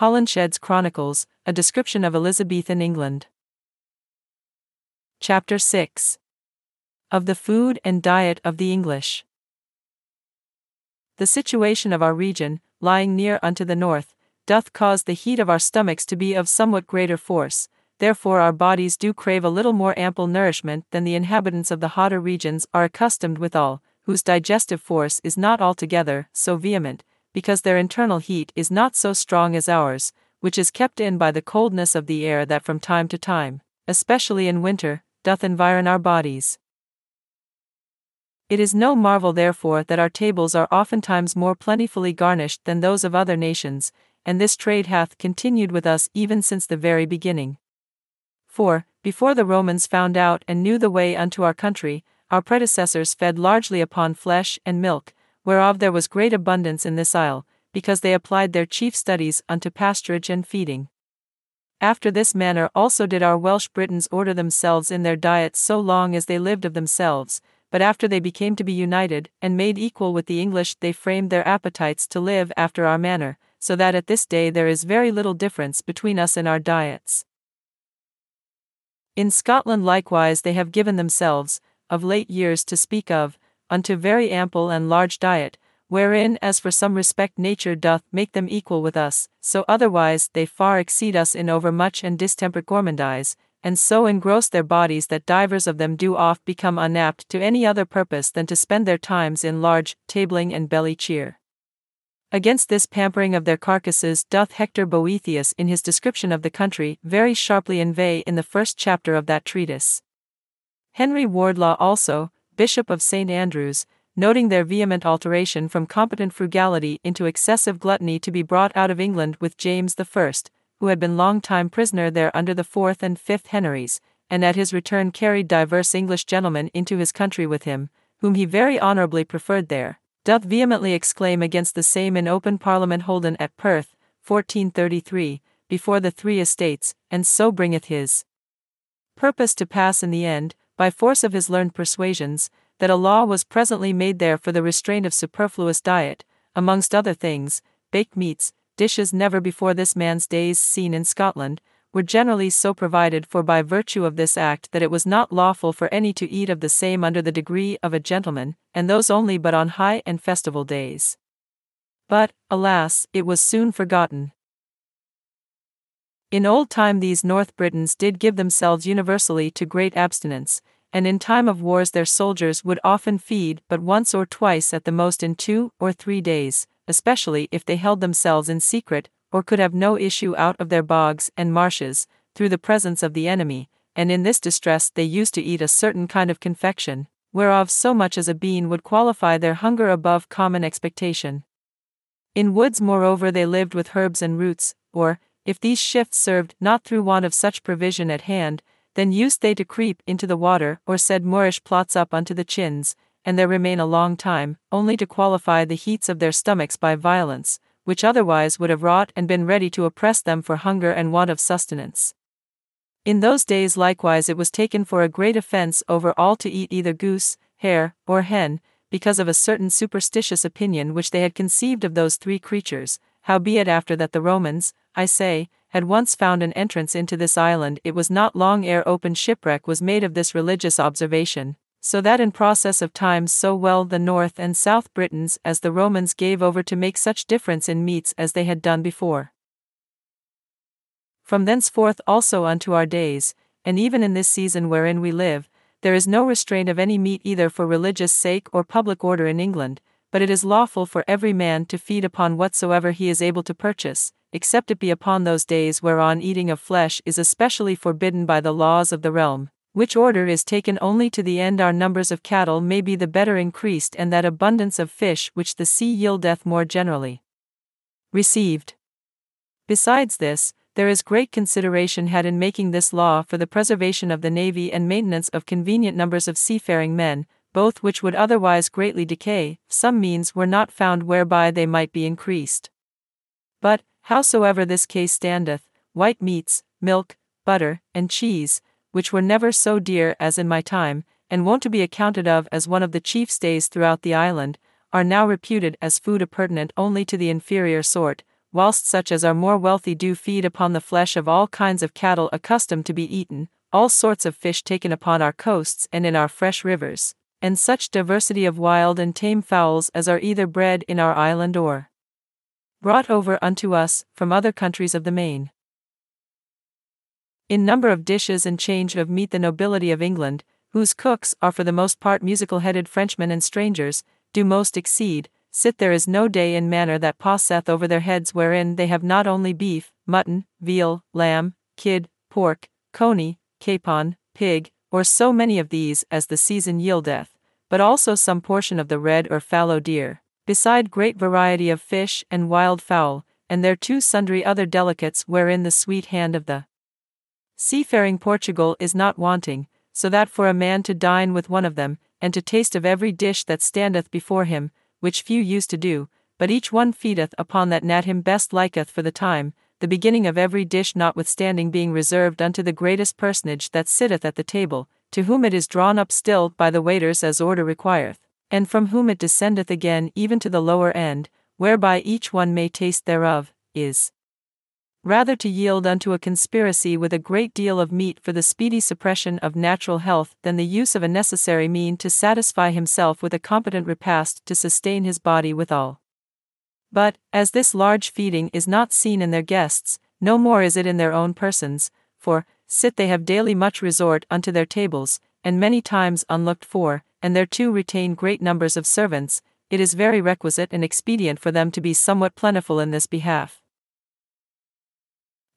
Holinshed's Chronicles, a description of Elizabethan England. Chapter 6 Of the Food and Diet of the English. The situation of our region, lying near unto the north, doth cause the heat of our stomachs to be of somewhat greater force, therefore our bodies do crave a little more ample nourishment than the inhabitants of the hotter regions are accustomed withal, whose digestive force is not altogether so vehement, because their internal heat is not so strong as ours, which is kept in by the coldness of the air that from time to time, especially in winter, doth environ our bodies. It is no marvel therefore that our tables are oftentimes more plentifully garnished than those of other nations, and this trade hath continued with us even since the very beginning. For, before the Romans found out and knew the way unto our country, our predecessors fed largely upon flesh and milk, whereof there was great abundance in this isle, because they applied their chief studies unto pasturage and feeding. After this manner also did our Welsh Britons order themselves in their diet so long as they lived of themselves, but after they became to be united and made equal with the English, they framed their appetites to live after our manner, so that at this day there is very little difference between us and our diets. In Scotland likewise they have given themselves, of late years to speak of, unto very ample and large diet, wherein as for some respect nature doth make them equal with us, so otherwise they far exceed us in overmuch and distempered gourmandise, and so engross their bodies that divers of them do oft become unapt to any other purpose than to spend their times in large tabling and belly cheer. Against this pampering of their carcasses doth Hector Boethius in his description of the country very sharply inveigh in the first chapter of that treatise. Henry Wardlaw also, Bishop of St. Andrews, noting their vehement alteration from competent frugality into excessive gluttony to be brought out of England with James I, who had been long time prisoner there under the fourth and fifth Henrys, and at his return carried divers English gentlemen into his country with him, whom he very honourably preferred there, doth vehemently exclaim against the same in open parliament holden at Perth, 1433, before the three estates, and so bringeth his purpose to pass in the end, by force of his learned persuasions, that a law was presently made there for the restraint of superfluous diet, amongst other things, baked meats, dishes never before this man's days seen in Scotland, were generally so provided for by virtue of this act that it was not lawful for any to eat of the same under the degree of a gentleman, and those only but on high and festival days. But, alas, it was soon forgotten. In old time these North Britons did give themselves universally to great abstinence, and in time of wars their soldiers would often feed but once or twice at the most in two or three days, especially if they held themselves in secret, or could have no issue out of their bogs and marshes, through the presence of the enemy, and in this distress they used to eat a certain kind of confection, whereof so much as a bean would qualify their hunger above common expectation. In woods moreover they lived with herbs and roots, or, if these shifts served not through want of such provision at hand, then used they to creep into the water or said moorish plots up unto the chins, and there remain a long time, only to qualify the heats of their stomachs by violence, which otherwise would have wrought and been ready to oppress them for hunger and want of sustenance. In those days likewise it was taken for a great offence over all to eat either goose, hare, or hen, because of a certain superstitious opinion which they had conceived of those three creatures, howbeit after that the Romans, I say, had once found an entrance into this island, it was not long ere open shipwreck was made of this religious observation, so that in process of time so well the North and South Britons as the Romans gave over to make such difference in meats as they had done before. From thenceforth also unto our days, and even in this season wherein we live, there is no restraint of any meat either for religious sake or public order in England, but it is lawful for every man to feed upon whatsoever he is able to purchase, except it be upon those days whereon eating of flesh is especially forbidden by the laws of the realm, which order is taken only to the end our numbers of cattle may be the better increased and that abundance of fish which the sea yieldeth more generally received. Besides this, there is great consideration had in making this law for the preservation of the navy and maintenance of convenient numbers of seafaring men, both which would otherwise greatly decay, some means were not found whereby they might be increased. But, Howsoever this case standeth, white meats, milk, butter, and cheese, which were never so dear as in my time, and wont to be accounted of as one of the chief stays throughout the island, are now reputed as food appurtenant only to the inferior sort, whilst such as are more wealthy do feed upon the flesh of all kinds of cattle accustomed to be eaten, all sorts of fish taken upon our coasts and in our fresh rivers, and such diversity of wild and tame fowls as are either bred in our island or brought over unto us from other countries of the main. In number of dishes and change of meat, the nobility of England, whose cooks are for the most part musical headed Frenchmen and strangers, do most exceed, sit there is no day in manner that passeth over their heads wherein they have not only beef, mutton, veal, lamb, kid, pork, coney, capon, pig, or so many of these as the season yieldeth, but also some portion of the red or fallow deer, beside great variety of fish and wild fowl, and thereto sundry other delicates wherein the sweet hand of the seafaring Portugal is not wanting, so that for a man to dine with one of them, and to taste of every dish that standeth before him, which few used to do, but each one feedeth upon that nat him best liketh for the time, the beginning of every dish notwithstanding being reserved unto the greatest personage that sitteth at the table, to whom it is drawn up still by the waiters as order requireth, and from whom it descendeth again even to the lower end, whereby each one may taste thereof, is rather to yield unto a conspiracy with a great deal of meat for the speedy suppression of natural health than the use of a necessary mean to satisfy himself with a competent repast to sustain his body withal. But, as this large feeding is not seen in their guests, no more is it in their own persons, for, sit they have daily much resort unto their tables, and many times unlooked for, and thereto retain great numbers of servants, it is very requisite and expedient for them to be somewhat plentiful in this behalf.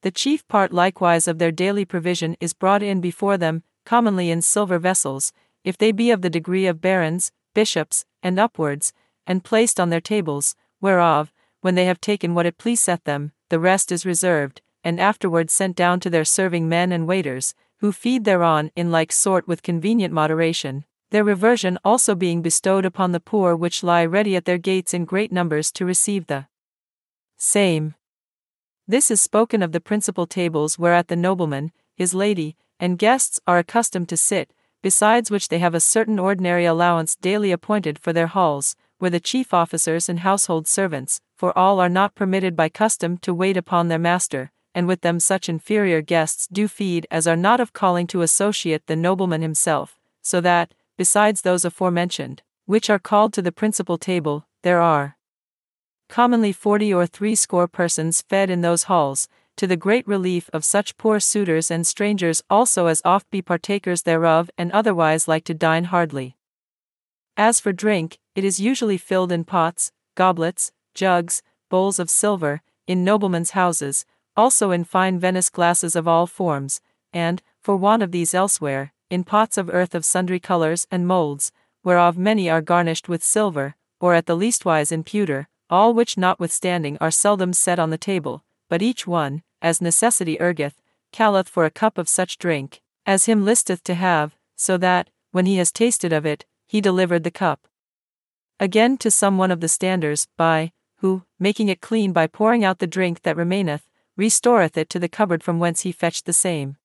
The chief part likewise of their daily provision is brought in before them, commonly in silver vessels, if they be of the degree of barons, bishops, and upwards, and placed on their tables, whereof, when they have taken what it pleaseth them, the rest is reserved, and afterwards sent down to their serving men and waiters, who feed thereon in like sort with convenient moderation, their reversion also being bestowed upon the poor which lie ready at their gates in great numbers to receive the same. This is spoken of the principal tables whereat the nobleman, his lady, and guests are accustomed to sit, besides which they have a certain ordinary allowance daily appointed for their halls, where the chief officers and household servants, for all are not permitted by custom to wait upon their master, and with them such inferior guests do feed as are not of calling to associate the nobleman himself, so that, besides those aforementioned, which are called to the principal table, there are commonly forty or threescore persons fed in those halls, to the great relief of such poor suitors and strangers also as oft be partakers thereof and otherwise like to dine hardly. As for drink, it is usually filled in pots, goblets, jugs, bowls of silver, in noblemen's houses, also in fine Venice glasses of all forms, and, for want of these elsewhere, in pots of earth of sundry colors and molds, whereof many are garnished with silver, or at the leastwise in pewter, all which notwithstanding are seldom set on the table, but each one, as necessity urgeth, calleth for a cup of such drink, as him listeth to have, so that, when he has tasted of it, he delivered the cup. Again to some one of the standers, by, who, making it clean by pouring out the drink that remaineth, restoreth it to the cupboard from whence he fetched the same.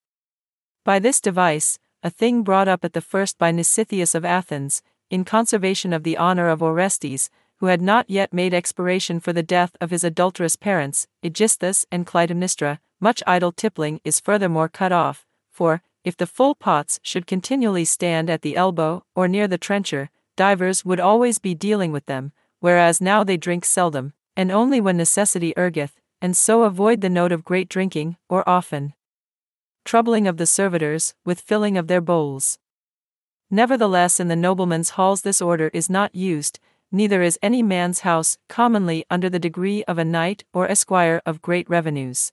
By this device, a thing brought up at the first by Nisithius of Athens, in conservation of the honor of Orestes, who had not yet made expiration for the death of his adulterous parents, Aegisthus and Clytemnestra, much idle tippling is furthermore cut off, for, if the full pots should continually stand at the elbow or near the trencher, divers would always be dealing with them, whereas now they drink seldom, and only when necessity urgeth, and so avoid the note of great drinking, or often troubling of the servitors, with filling of their bowls. Nevertheless, in the noblemen's halls this order is not used, neither is any man's house commonly under the degree of a knight or esquire of great revenues.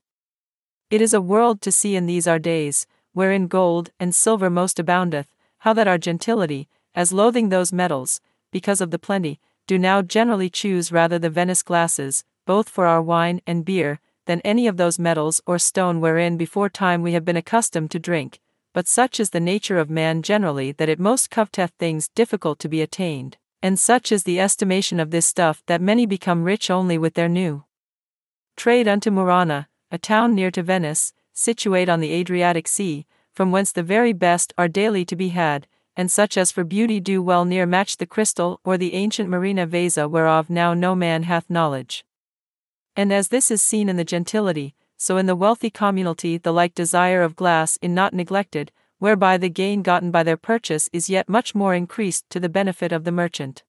It is a world to see in these our days, wherein gold and silver most aboundeth, how that our gentility, as loathing those metals, because of the plenty, do now generally choose rather the Venice glasses, both for our wine and beer, than any of those metals or stone wherein before time we have been accustomed to drink, but such is the nature of man generally that it most coveteth things difficult to be attained and such is the estimation of this stuff that many become rich only with their new trade unto Murana, a town near to Venice, situate on the Adriatic Sea, from whence the very best are daily to be had, and such as for beauty do well near match the crystal or the ancient murrhina vasa whereof now no man hath knowledge. And as this is seen in the gentility, so in the wealthy communalty the like desire of glass in not neglected, whereby the gain gotten by their purchase is yet much more increased to the benefit of the merchant.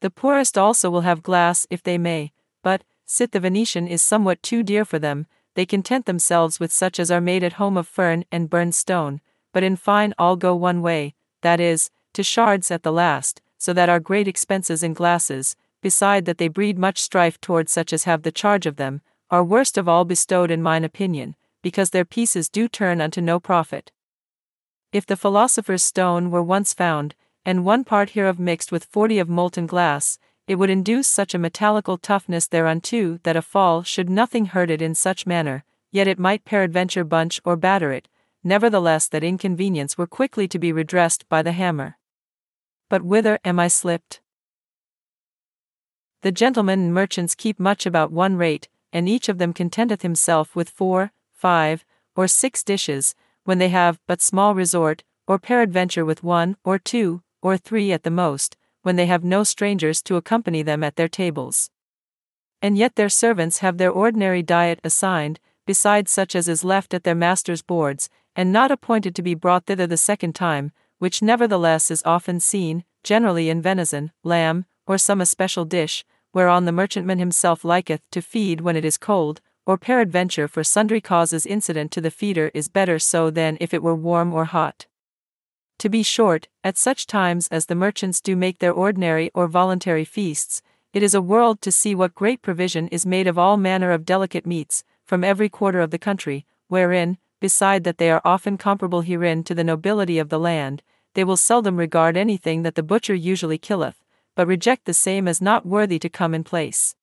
The poorest also will have glass if they may, but, sit the Venetian is somewhat too dear for them, they content themselves with such as are made at home of fern and burned stone, but in fine all go one way, that is, to shards at the last, so that our great expenses in glasses, beside that they breed much strife towards such as have the charge of them, are worst of all bestowed in mine opinion, because their pieces do turn unto no profit. If the philosopher's stone were once found, and one part hereof mixed with forty of molten glass, it would induce such a metallical toughness thereunto that a fall should nothing hurt it in such manner, yet it might peradventure bunch or batter it, nevertheless that inconvenience were quickly to be redressed by the hammer. But whither am I slipped? The gentlemen and merchants keep much about one rate, and each of them contenteth himself with four, five, or six dishes, when they have but small resort, or peradventure with one, or two, or three at the most, when they have no strangers to accompany them at their tables. And yet their servants have their ordinary diet assigned, besides such as is left at their master's boards, and not appointed to be brought thither the second time, which nevertheless is often seen, generally in venison, lamb, or some especial dish, whereon the merchantman himself liketh to feed when it is cold, or peradventure for sundry causes incident to the feeder is better so than if it were warm or hot. To be short, at such times as the merchants do make their ordinary or voluntary feasts, it is a world to see what great provision is made of all manner of delicate meats, from every quarter of the country, wherein, beside that they are often comparable herein to the nobility of the land, they will seldom regard anything that the butcher usually killeth, but reject the same as not worthy to come in place.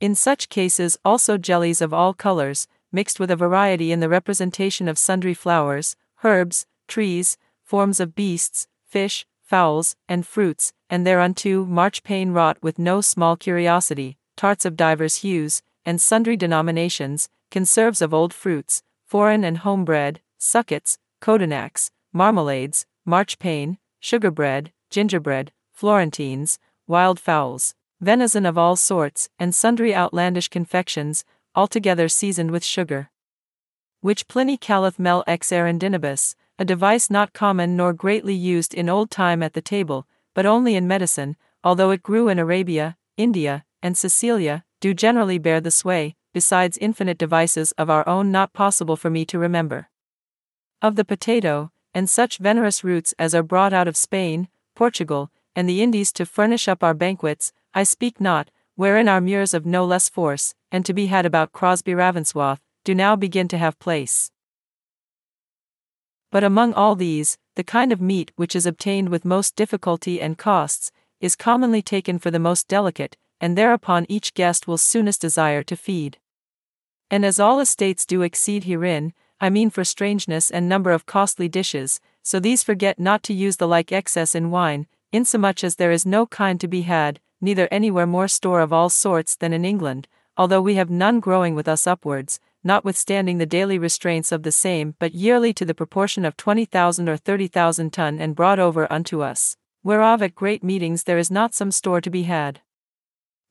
In such cases also jellies of all colors, mixed with a variety in the representation of sundry flowers, herbs, trees, forms of beasts, fish, fowls, and fruits, and thereunto marchpane wrought with no small curiosity, tarts of divers hues, and sundry denominations, conserves of old fruits, foreign and home-bred, suckets, codinacs, marmalades, marchpane, sugar bread, gingerbread, florentines, wild fowls, venison of all sorts, and sundry outlandish confections, altogether seasoned with sugar. Which Pliny calleth mel ex arundinibus, a device not common nor greatly used in old time at the table, but only in medicine, although it grew in Arabia, India, and Sicilia, do generally bear the sway, besides infinite devices of our own not possible for me to remember. Of the potato, and such venerous roots as are brought out of Spain, Portugal, and the Indies to furnish up our banquets, I speak not, wherein our mures of no less force, and to be had about Crosby Ravensworth, do now begin to have place. But among all these, the kind of meat which is obtained with most difficulty and costs, is commonly taken for the most delicate, and thereupon each guest will soonest desire to feed. And as all estates do exceed herein, I mean for strangeness and number of costly dishes, so these forget not to use the like excess in wine, insomuch as there is no kind to be had, neither anywhere more store of all sorts than in England, although we have none growing with us upwards, notwithstanding the daily restraints of the same, but yearly to the proportion of twenty thousand or thirty thousand ton and brought over unto us, whereof at great meetings there is not some store to be had.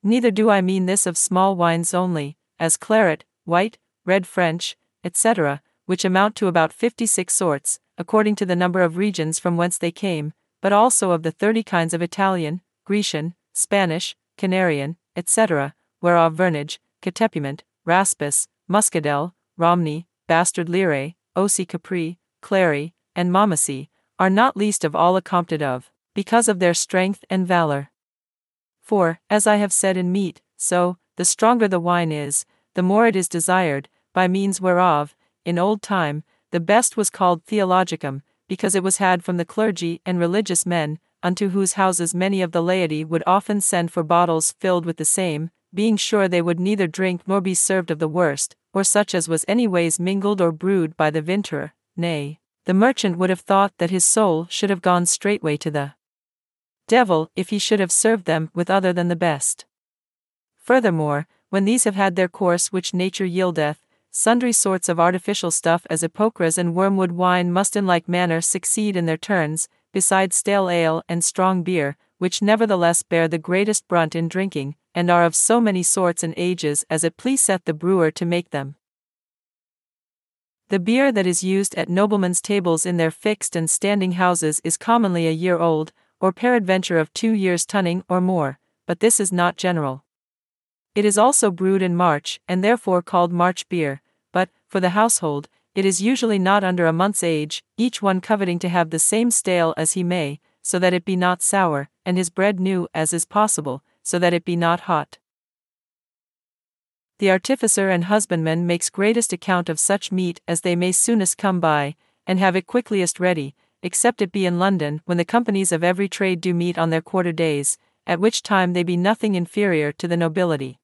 Neither do I mean this of small wines only, as claret, white, red French, etc., which amount to about fifty six sorts, according to the number of regions from whence they came, but also of the thirty kinds of Italian, Grecian, Spanish, Canarian, etc., whereof Vernage, Catepument, Raspis, Muscadel, Romney, Bastard Lyrae, Osi Capri, Clary, and Mamacy, are not least of all accompted of, because of their strength and valor. For, as I have said in meat, so, the stronger the wine is, the more it is desired, by means whereof, in old time, the best was called theologicum, because it was had from the clergy and religious men, unto whose houses many of the laity would often send for bottles filled with the same, being sure they would neither drink nor be served of the worst, or such as was anyways mingled or brewed by the vintner, nay, the merchant would have thought that his soul should have gone straightway to the devil if he should have served them with other than the best. Furthermore, when these have had their course which nature yieldeth, sundry sorts of artificial stuff as epocras and wormwood wine must in like manner succeed in their turns, besides stale ale and strong beer, which nevertheless bear the greatest brunt in drinking, and are of so many sorts and ages as it pleaseth the brewer to make them. The beer that is used at noblemen's tables in their fixed and standing houses is commonly a year old, or peradventure of two years' tunning or more, but this is not general. It is also brewed in March, and therefore called March beer, for the household, it is usually not under a month's age, each one coveting to have the same stale as he may, so that it be not sour, and his bread new as is possible, so that it be not hot. The artificer and husbandman makes greatest account of such meat as they may soonest come by, and have it quickliest ready, except it be in London, when the companies of every trade do meet on their quarter days, at which time they be nothing inferior to the nobility.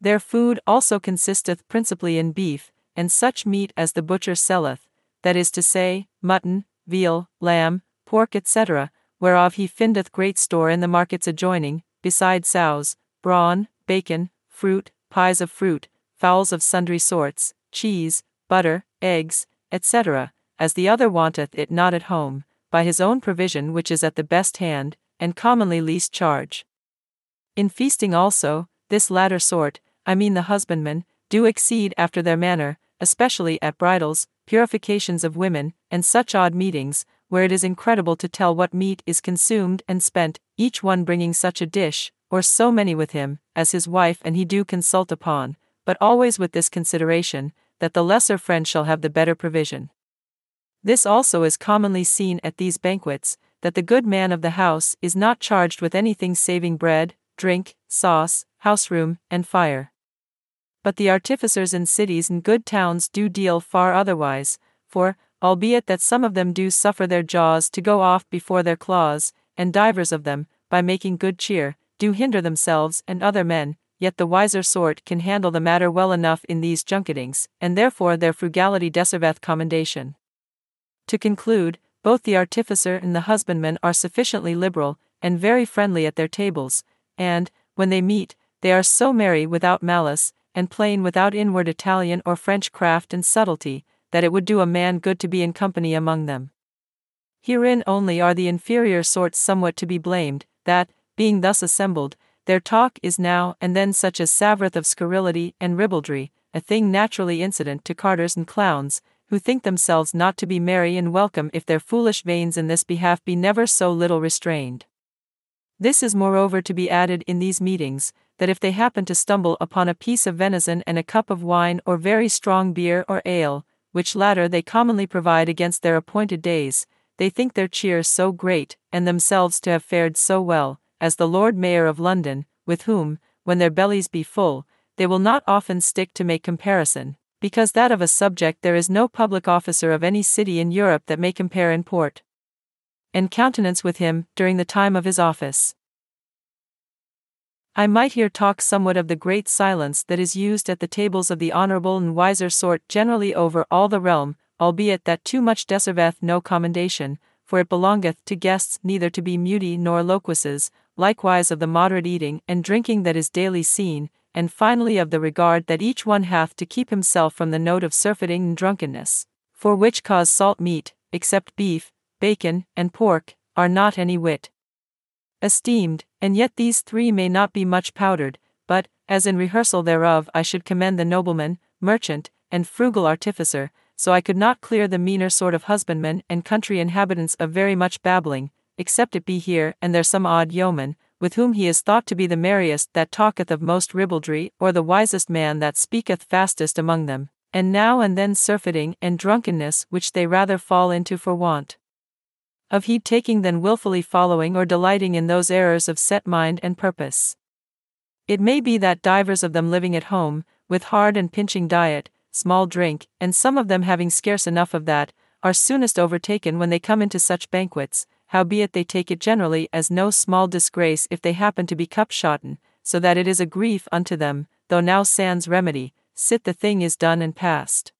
Their food also consisteth principally in beef, and such meat as the butcher selleth, that is to say, mutton, veal, lamb, pork, etc., whereof he findeth great store in the markets adjoining, besides sows, brawn, bacon, fruit, pies of fruit, fowls of sundry sorts, cheese, butter, eggs, etc., as the other wanteth it not at home, by his own provision which is at the best hand, and commonly least charge. In feasting also, this latter sort, I mean the husbandmen, do exceed after their manner, especially at bridals, purifications of women, and such odd meetings, where it is incredible to tell what meat is consumed and spent, each one bringing such a dish, or so many with him, as his wife and he do consult upon, but always with this consideration, that the lesser friend shall have the better provision. This also is commonly seen at these banquets, that the good man of the house is not charged with anything saving bread, drink, sauce, house room, and fire. But the artificers in cities and good towns do deal far otherwise, for, albeit that some of them do suffer their jaws to go off before their claws, and divers of them, by making good cheer, do hinder themselves and other men, yet the wiser sort can handle the matter well enough in these junketings, and therefore their frugality deserveth commendation. To conclude, both the artificer and the husbandman are sufficiently liberal, and very friendly at their tables, and, when they meet, they are so merry without malice, and plain without inward Italian or French craft and subtlety, that it would do a man good to be in company among them. Herein only are the inferior sorts somewhat to be blamed, that, being thus assembled, their talk is now and then such as savoureth of scurrility and ribaldry, a thing naturally incident to carters and clowns, who think themselves not to be merry and welcome if their foolish veins in this behalf be never so little restrained. This is moreover to be added in these meetings, that if they happen to stumble upon a piece of venison and a cup of wine or very strong beer or ale, which latter they commonly provide against their appointed days, they think their cheer so great, and themselves to have fared so well, as the Lord Mayor of London, with whom, when their bellies be full, they will not often stick to make comparison, because that of a subject there is no public officer of any city in Europe that may compare in port and countenance with him during the time of his office. I might here talk somewhat of the great silence that is used at the tables of the honourable and wiser sort generally over all the realm, albeit that too much deserveth no commendation, for it belongeth to guests neither to be muti nor loquaces, likewise of the moderate eating and drinking that is daily seen, and finally of the regard that each one hath to keep himself from the note of surfeiting and drunkenness, for which cause salt meat, except beef, bacon, and pork, are not any whit esteemed, and yet these three may not be much powdered, but, as in rehearsal thereof I should commend the nobleman, merchant, and frugal artificer, so I could not clear the meaner sort of husbandmen and country inhabitants of very much babbling, except it be here and there some odd yeoman, with whom he is thought to be the merriest that talketh of most ribaldry, or the wisest man that speaketh fastest among them, and now and then surfeiting and drunkenness which they rather fall into for want of heed taking than wilfully following or delighting in those errors of set mind and purpose. It may be that divers of them living at home, with hard and pinching diet, small drink, and some of them having scarce enough of that, are soonest overtaken when they come into such banquets, howbeit they take it generally as no small disgrace if they happen to be cupshotten, so that it is a grief unto them, though now sans remedy, sit the thing is done and past.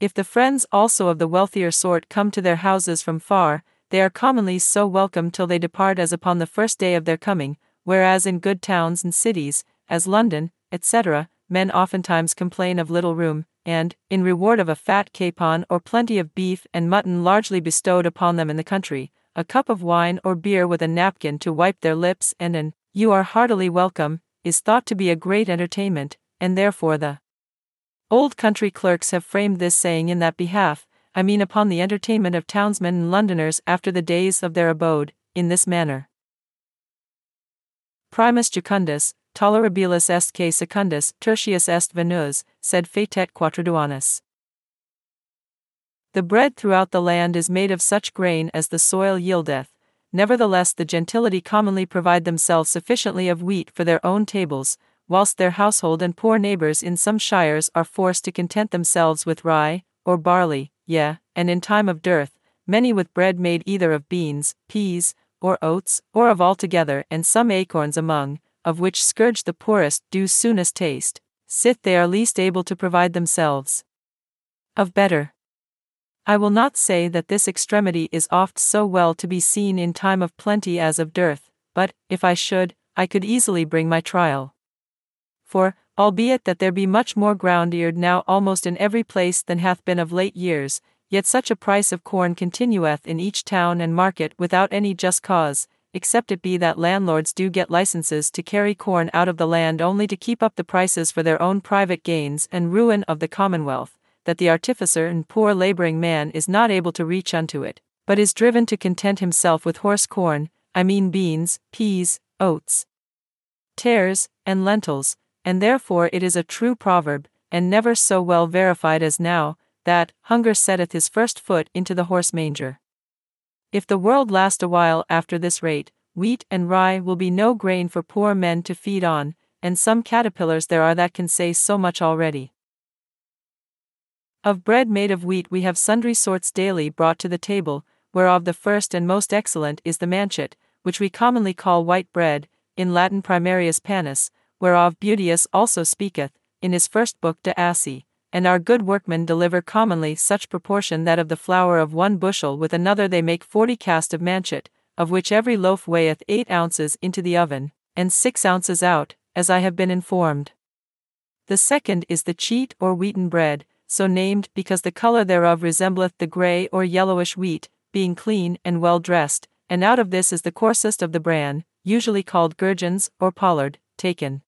If the friends also of the wealthier sort come to their houses from far, they are commonly so welcome till they depart as upon the first day of their coming, whereas in good towns and cities, as London, etc., men oftentimes complain of little room, and, in reward of a fat capon or plenty of beef and mutton largely bestowed upon them in the country, a cup of wine or beer with a napkin to wipe their lips, and an, you are heartily welcome, is thought to be a great entertainment, and therefore the old country clerks have framed this saying in that behalf, I mean upon the entertainment of townsmen and Londoners after the days of their abode, in this manner. Primus jucundus, tolerabilis est que secundus, tertius est venus, sed fatet quatriduanus. The bread throughout the land is made of such grain as the soil yieldeth, nevertheless the gentility commonly provide themselves sufficiently of wheat for their own tables, whilst their household and poor neighbours in some shires are forced to content themselves with rye, or barley, yea, and in time of dearth, many with bread made either of beans, peas, or oats, or of all together, and some acorns among, of which scourge the poorest do soonest taste, sith they are least able to provide themselves. Of better. I will not say that this extremity is oft so well to be seen in time of plenty as of dearth, but, if I should, I could easily bring my trial. For, albeit that there be much more ground eared now almost in every place than hath been of late years, yet such a price of corn continueth in each town and market without any just cause, except it be that landlords do get licenses to carry corn out of the land only to keep up the prices for their own private gains and ruin of the commonwealth that the artificer and poor laboring man is not able to reach unto it, but is driven to content himself with horse corn, I mean beans, peas, oats, tares, and lentils, and therefore it is a true proverb, and never so well verified as now, that hunger setteth his first foot into the horse manger. If the world last a while after this rate, wheat and rye will be no grain for poor men to feed on, and some caterpillars there are that can say so much already. Of bread made of wheat we have sundry sorts daily brought to the table, whereof the first and most excellent is the manchet, which we commonly call white bread, in Latin primarius panis, whereof Budaeus also speaketh, in his first book De Asse, and our good workmen deliver commonly such proportion that of the flour of one bushel with another they make forty cast of manchet, of which every loaf weigheth eight ounces into the oven, and six ounces out, as I have been informed. The second is the cheat or wheaten bread, so named because the color thereof resembleth the grey or yellowish wheat, being clean and well dressed, and out of this is the coarsest of the bran, usually called gurgeons or pollard, taken.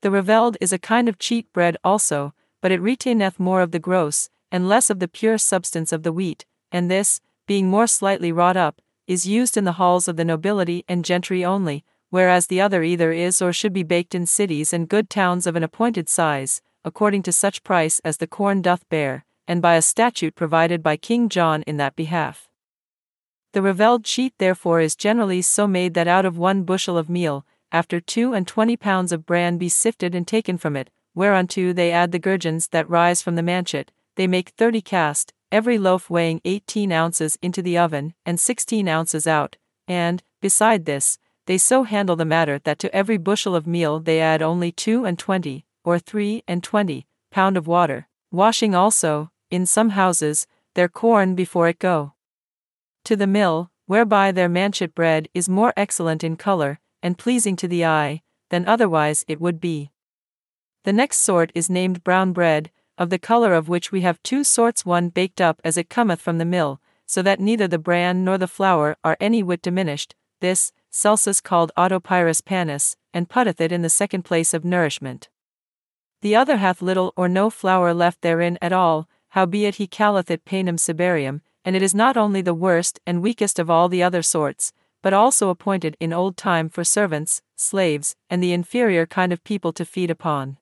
The ravelled is a kind of cheat bread also, but it retaineth more of the gross, and less of the pure substance of the wheat, and this, being more slightly wrought up, is used in the halls of the nobility and gentry only, whereas the other either is or should be baked in cities and good towns of an appointed size, according to such price as the corn doth bear, and by a statute provided by King John in that behalf. The ravelled cheat therefore is generally so made that out of one bushel of meal, after two and twenty pounds of bran be sifted and taken from it, whereunto they add the gurgeons that rise from the manchet, they make thirty cast, every loaf weighing eighteen ounces into the oven, and sixteen ounces out, and, beside this, they so handle the matter that to every bushel of meal they add only two and twenty, or three and twenty, pound of water, washing also, in some houses, their corn before it go. To the mill, whereby their manchet bread is more excellent in color, and pleasing to the eye, than otherwise it would be. The next sort is named brown bread, of the color of which we have two sorts one baked up as it cometh from the mill, so that neither the bran nor the flour are any whit diminished, this, Celsus called autopyrus panis, and putteth it in the second place of nourishment. The other hath little or no flour left therein at all, howbeit he calleth it panem cibarium, and it is not only the worst and weakest of all the other sorts, but also appointed in old time for servants, slaves, and the inferior kind of people to feed upon.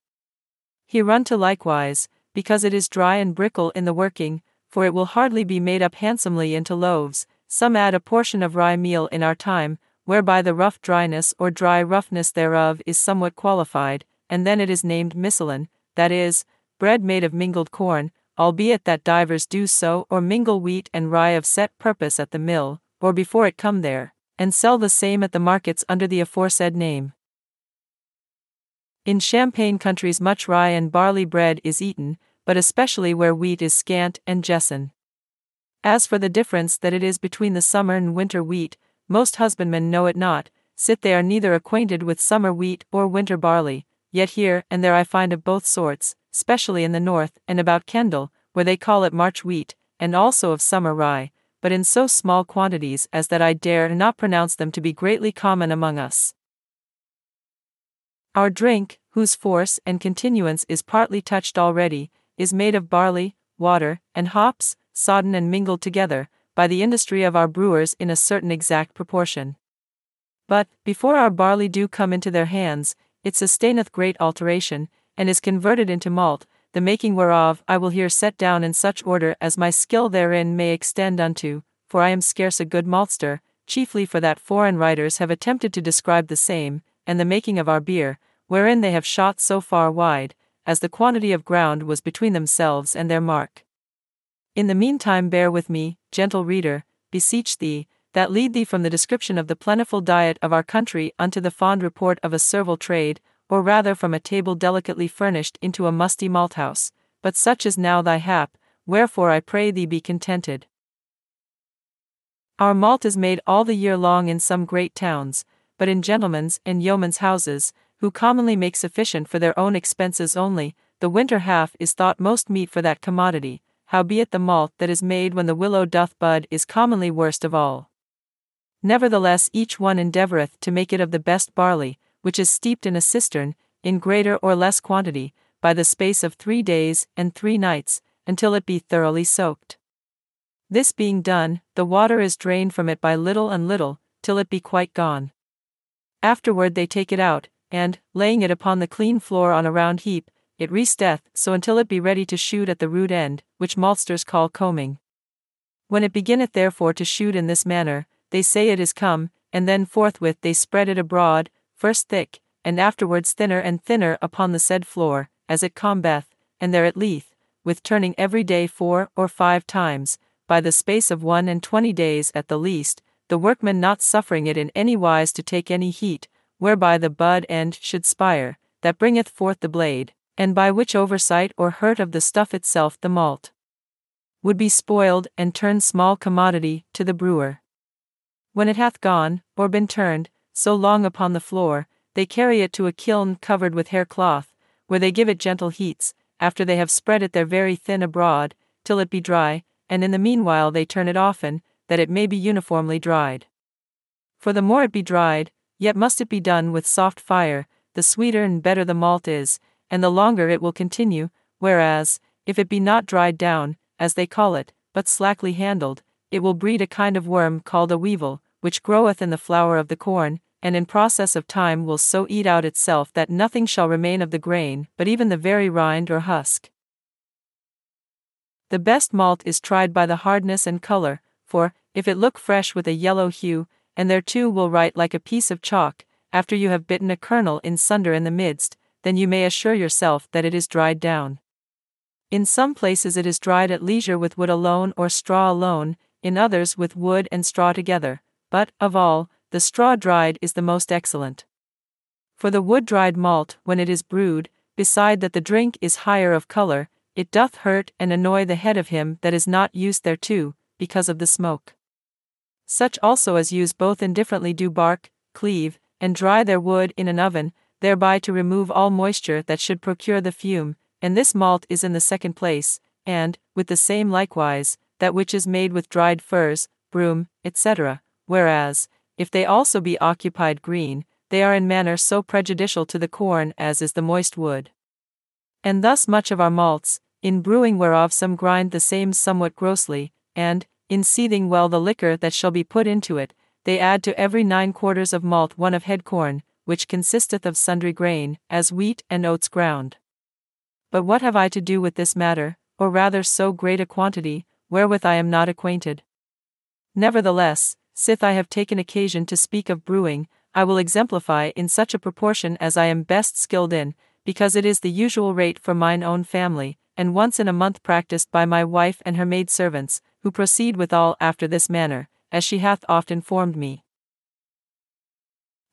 He run to likewise, because it is dry and brickle in the working, for it will hardly be made up handsomely into loaves. Some add a portion of rye meal in our time, whereby the rough dryness or dry roughness thereof is somewhat qualified, and then it is named miscelan, that is, bread made of mingled corn, albeit that divers do so or mingle wheat and rye of set purpose at the mill, or before it come there, and sell the same at the markets under the aforesaid name. In Champaign countries much rye and barley bread is eaten, but especially where wheat is scant and jessen. As for the difference that it is between the summer and winter wheat, most husbandmen know it not, sit they are neither acquainted with summer wheat or winter barley, yet here and there I find of both sorts, specially in the north and about Kendal, where they call it March wheat, and also of summer rye, but in so small quantities as that I dare not pronounce them to be greatly common among us. Our drink, whose force and continuance is partly touched already, is made of barley, water, and hops, sodden and mingled together, by the industry of our brewers in a certain exact proportion. But, before our barley do come into their hands, it sustaineth great alteration, and is converted into malt, the making whereof I will here set down in such order as my skill therein may extend unto, for I am scarce a good maltster, chiefly for that foreign writers have attempted to describe the same, and the making of our beer, wherein they have shot so far wide, as the quantity of ground was between themselves and their mark. In the meantime, bear with me, gentle reader, beseech thee, that lead thee from the description of the plentiful diet of our country unto the fond report of a servile trade, or rather from a table delicately furnished into a musty malthouse, but such is now thy hap, wherefore I pray thee be contented. Our malt is made all the year long in some great towns, but in gentlemen's and yeomen's houses, who commonly make sufficient for their own expenses only, the winter half is thought most meet for that commodity, howbeit the malt that is made when the willow doth bud is commonly worst of all. Nevertheless, each one endeavoureth to make it of the best barley, which is steeped in a cistern, in greater or less quantity, by the space of three days and three nights, until it be thoroughly soaked. This being done, the water is drained from it by little and little, till it be quite gone. Afterward they take it out, and, laying it upon the clean floor on a round heap, it resteth so until it be ready to shoot at the root end, which maltsters call combing. When it beginneth therefore to shoot in this manner, they say it is come, and then forthwith they spread it abroad, first thick, and afterwards thinner and thinner upon the said floor, as at combeth, and there at Leith, with turning every day four or five times, by the space of one and twenty days at the least, the workman not suffering it in any wise to take any heat, whereby the bud end should spire, that bringeth forth the blade, and by which oversight or hurt of the stuff itself the malt would be spoiled and turned small commodity to the brewer. When it hath gone, or been turned, so long upon the floor, they carry it to a kiln covered with hair cloth, where they give it gentle heats, after they have spread it there very thin abroad, till it be dry, and in the meanwhile they turn it often, that it may be uniformly dried. For the more it be dried, yet must it be done with soft fire, the sweeter and better the malt is, and the longer it will continue, whereas, if it be not dried down, as they call it, but slackly handled, it will breed a kind of worm called a weevil, which groweth in the flour of the corn, and in process of time will so eat out itself that nothing shall remain of the grain, but even the very rind or husk. The best malt is tried by the hardness and color, for, if it look fresh with a yellow hue, and thereto will write like a piece of chalk, after you have bitten a kernel in sunder in the midst, then you may assure yourself that it is dried down. In some places it is dried at leisure with wood alone or straw alone, in others with wood and straw together, but, of all, the straw dried is the most excellent. For the wood dried malt, when it is brewed, beside that the drink is higher of color, it doth hurt and annoy the head of him that is not used thereto, because of the smoke. Such also as use both indifferently do bark, cleave, and dry their wood in an oven, thereby to remove all moisture that should procure the fume, and this malt is in the second place, and, with the same likewise, that which is made with dried furze, broom, etc., whereas, if they also be occupied green, they are in manner so prejudicial to the corn as is the moist wood. And thus much of our malts, in brewing whereof some grind the same somewhat grossly, and, in seething well the liquor that shall be put into it, they add to every nine quarters of malt one of head corn, which consisteth of sundry grain, as wheat and oats ground. But what have I to do with this matter, or rather so great a quantity, wherewith I am not acquainted? Nevertheless, sith I have taken occasion to speak of brewing, I will exemplify in such a proportion as I am best skilled in, because it is the usual rate for mine own family, and once in a month practiced by my wife and her maid servants, who proceed withal after this manner, as she hath oft informed me.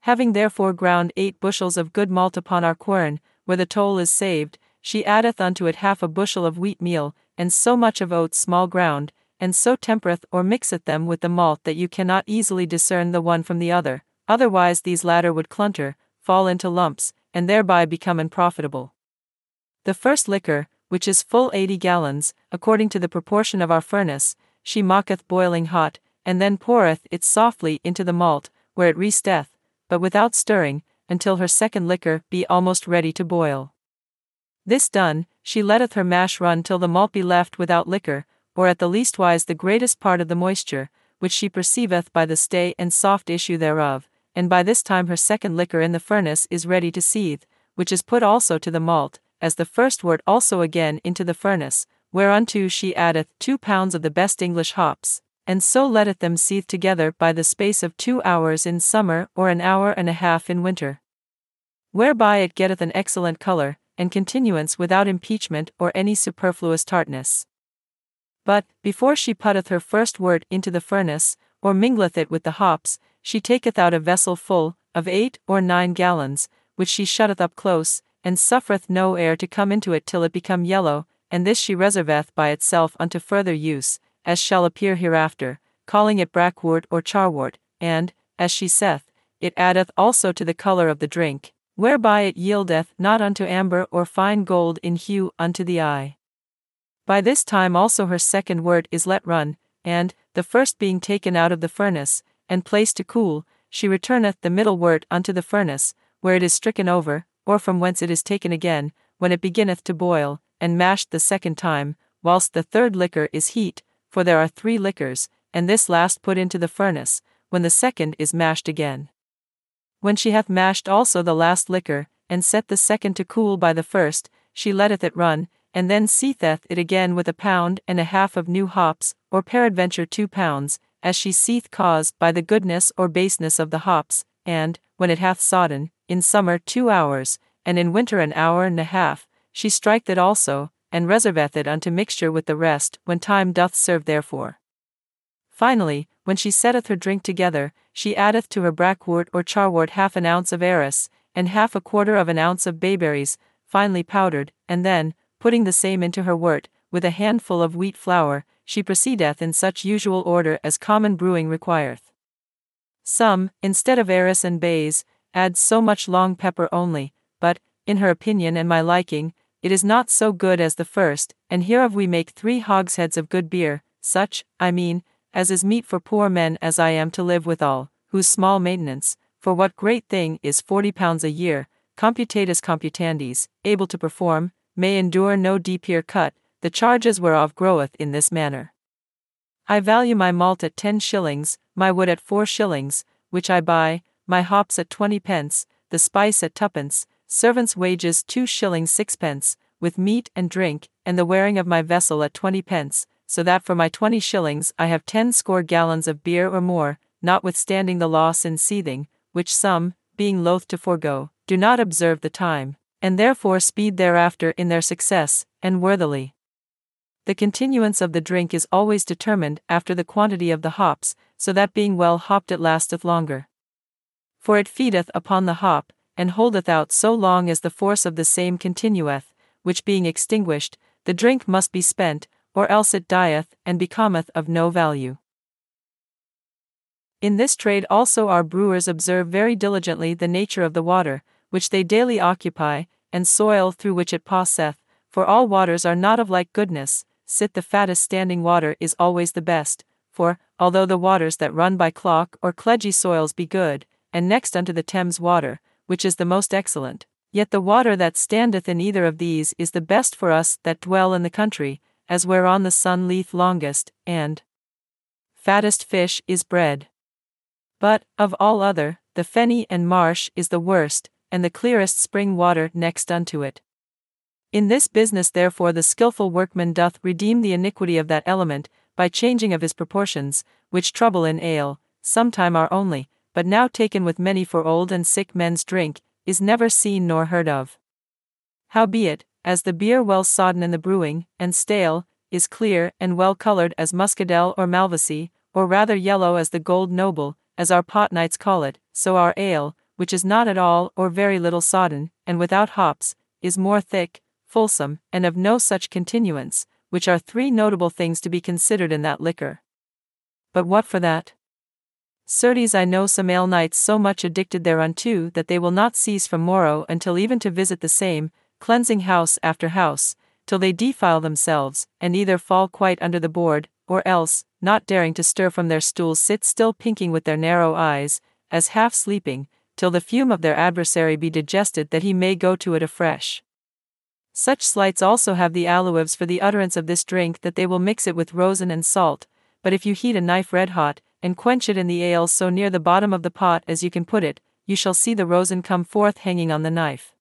Having therefore ground eight bushels of good malt upon our quern, where the toll is saved, she addeth unto it half a bushel of wheat meal, and so much of oats small ground, and so tempereth or mixeth them with the malt that you cannot easily discern the one from the other, otherwise these latter would clunter, fall into lumps, and thereby become unprofitable. The first liquor, which is full eighty gallons, according to the proportion of our furnace, she mocketh boiling hot, and then poureth it softly into the malt, where it resteth, but without stirring, until her second liquor be almost ready to boil. This done, she letteth her mash run till the malt be left without liquor, or at the leastwise the greatest part of the moisture, which she perceiveth by the stay and soft issue thereof, and by this time her second liquor in the furnace is ready to seethe, which is put also to the malt, as the first wort also again into the furnace, whereunto she addeth two pounds of the best English hops, and so letteth them seethe together by the space of two hours in summer or an hour and a half in winter. Whereby it getteth an excellent colour, and continuance without impeachment or any superfluous tartness. But, before she putteth her first wort into the furnace, or mingleth it with the hops, she taketh out a vessel full, of eight or nine gallons, which she shutteth up close, and suffereth no air to come into it till it become yellow, and this she reserveth by itself unto further use, as shall appear hereafter, calling it brackwort or charwort, and, as she saith, it addeth also to the colour of the drink, whereby it yieldeth not unto amber or fine gold in hue unto the eye. By this time also her second wort is let run, and, the first being taken out of the furnace, and placed to cool, she returneth the middle wort unto the furnace, where it is stricken over, or from whence it is taken again, when it beginneth to boil, and mashed the second time, whilst the third liquor is heat, for there are three liquors, and this last put into the furnace, when the second is mashed again. When she hath mashed also the last liquor, and set the second to cool by the first, she letteth it run, and then seetheth it again with a pound and a half of new hops, or peradventure two pounds, as she seeth caused by the goodness or baseness of the hops, and, when it hath sodden, in summer two hours, and in winter an hour and a half, she striketh it also, and reserveth it unto mixture with the rest, when time doth serve therefore. Finally, when she setteth her drink together, she addeth to her brackwort or charwort half an ounce of arras, and half a quarter of an ounce of bayberries, finely powdered, and then, putting the same into her wort, with a handful of wheat flour, she proceedeth in such usual order as common brewing requireth. Some, instead of arras and bays, add so much long pepper only, but, in her opinion and my liking, it is not so good as the first, and hereof we make three hogsheads of good beer, such, I mean, as is meet for poor men as I am to live withal, whose small maintenance, for what great thing is forty pounds a year, computatis computandis, able to perform, may endure no deeper cut, the charges whereof groweth in this manner. I value my malt at ten shillings, my wood at four shillings, which I buy, my hops at twenty pence, the spice at twopence, servants' wages two shillings sixpence, with meat and drink, and the wearing of my vessel at twenty pence, so that for my twenty shillings I have ten score gallons of beer or more, notwithstanding the loss in seething, which some, being loath to forego, do not observe the time, and therefore speed thereafter in their success, and worthily. The continuance of the drink is always determined after the quantity of the hops, so that being well hopped it lasteth longer. For it feedeth upon the hop, and holdeth out so long as the force of the same continueth, which being extinguished, the drink must be spent, or else it dieth and becometh of no value. In this trade also our brewers observe very diligently the nature of the water, which they daily occupy, and soil through which it passeth, for all waters are not of like goodness, sit the fattest standing water is always the best, for, although the waters that run by clock or cledgy soils be good, and next unto the Thames water, which is the most excellent, yet the water that standeth in either of these is the best for us that dwell in the country, as whereon the sun leeth longest, and fattest fish is bred. But, of all other, the fenny and marsh is the worst, and the clearest spring water next unto it. In this business, therefore, the skilful workman doth redeem the iniquity of that element, by changing of his proportions, which trouble in ale, sometime are only, but now taken with many for old and sick men's drink, is never seen nor heard of. Howbeit, as the beer well sodden in the brewing, and stale, is clear and well colored as muscadel or malvoisie, or rather yellow as the gold noble, as our pot knights call it, so our ale, which is not at all or very little sodden, and without hops, is more thick, fulsome, and of no such continuance, which are three notable things to be considered in that liquor. But what for that? Certes, I know some ale knights so much addicted thereunto that they will not cease from morrow until even to visit the same, cleansing house after house, till they defile themselves, and either fall quite under the board, or else, not daring to stir from their stools sit still pinking with their narrow eyes, as half sleeping, till the fume of their adversary be digested that he may go to it afresh. Such sleights also have the alewives for the utterance of this drink that they will mix it with rosin and salt, but if you heat a knife red hot, and quench it in the ale so near the bottom of the pot as you can put it, you shall see the rosin come forth hanging on the knife.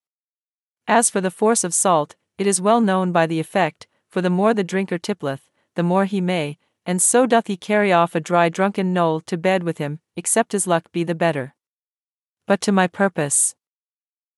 As for the force of salt, it is well known by the effect, for the more the drinker tippleth, the more he may, and so doth he carry off a dry drunken knoll to bed with him, except his luck be the better. But to my purpose.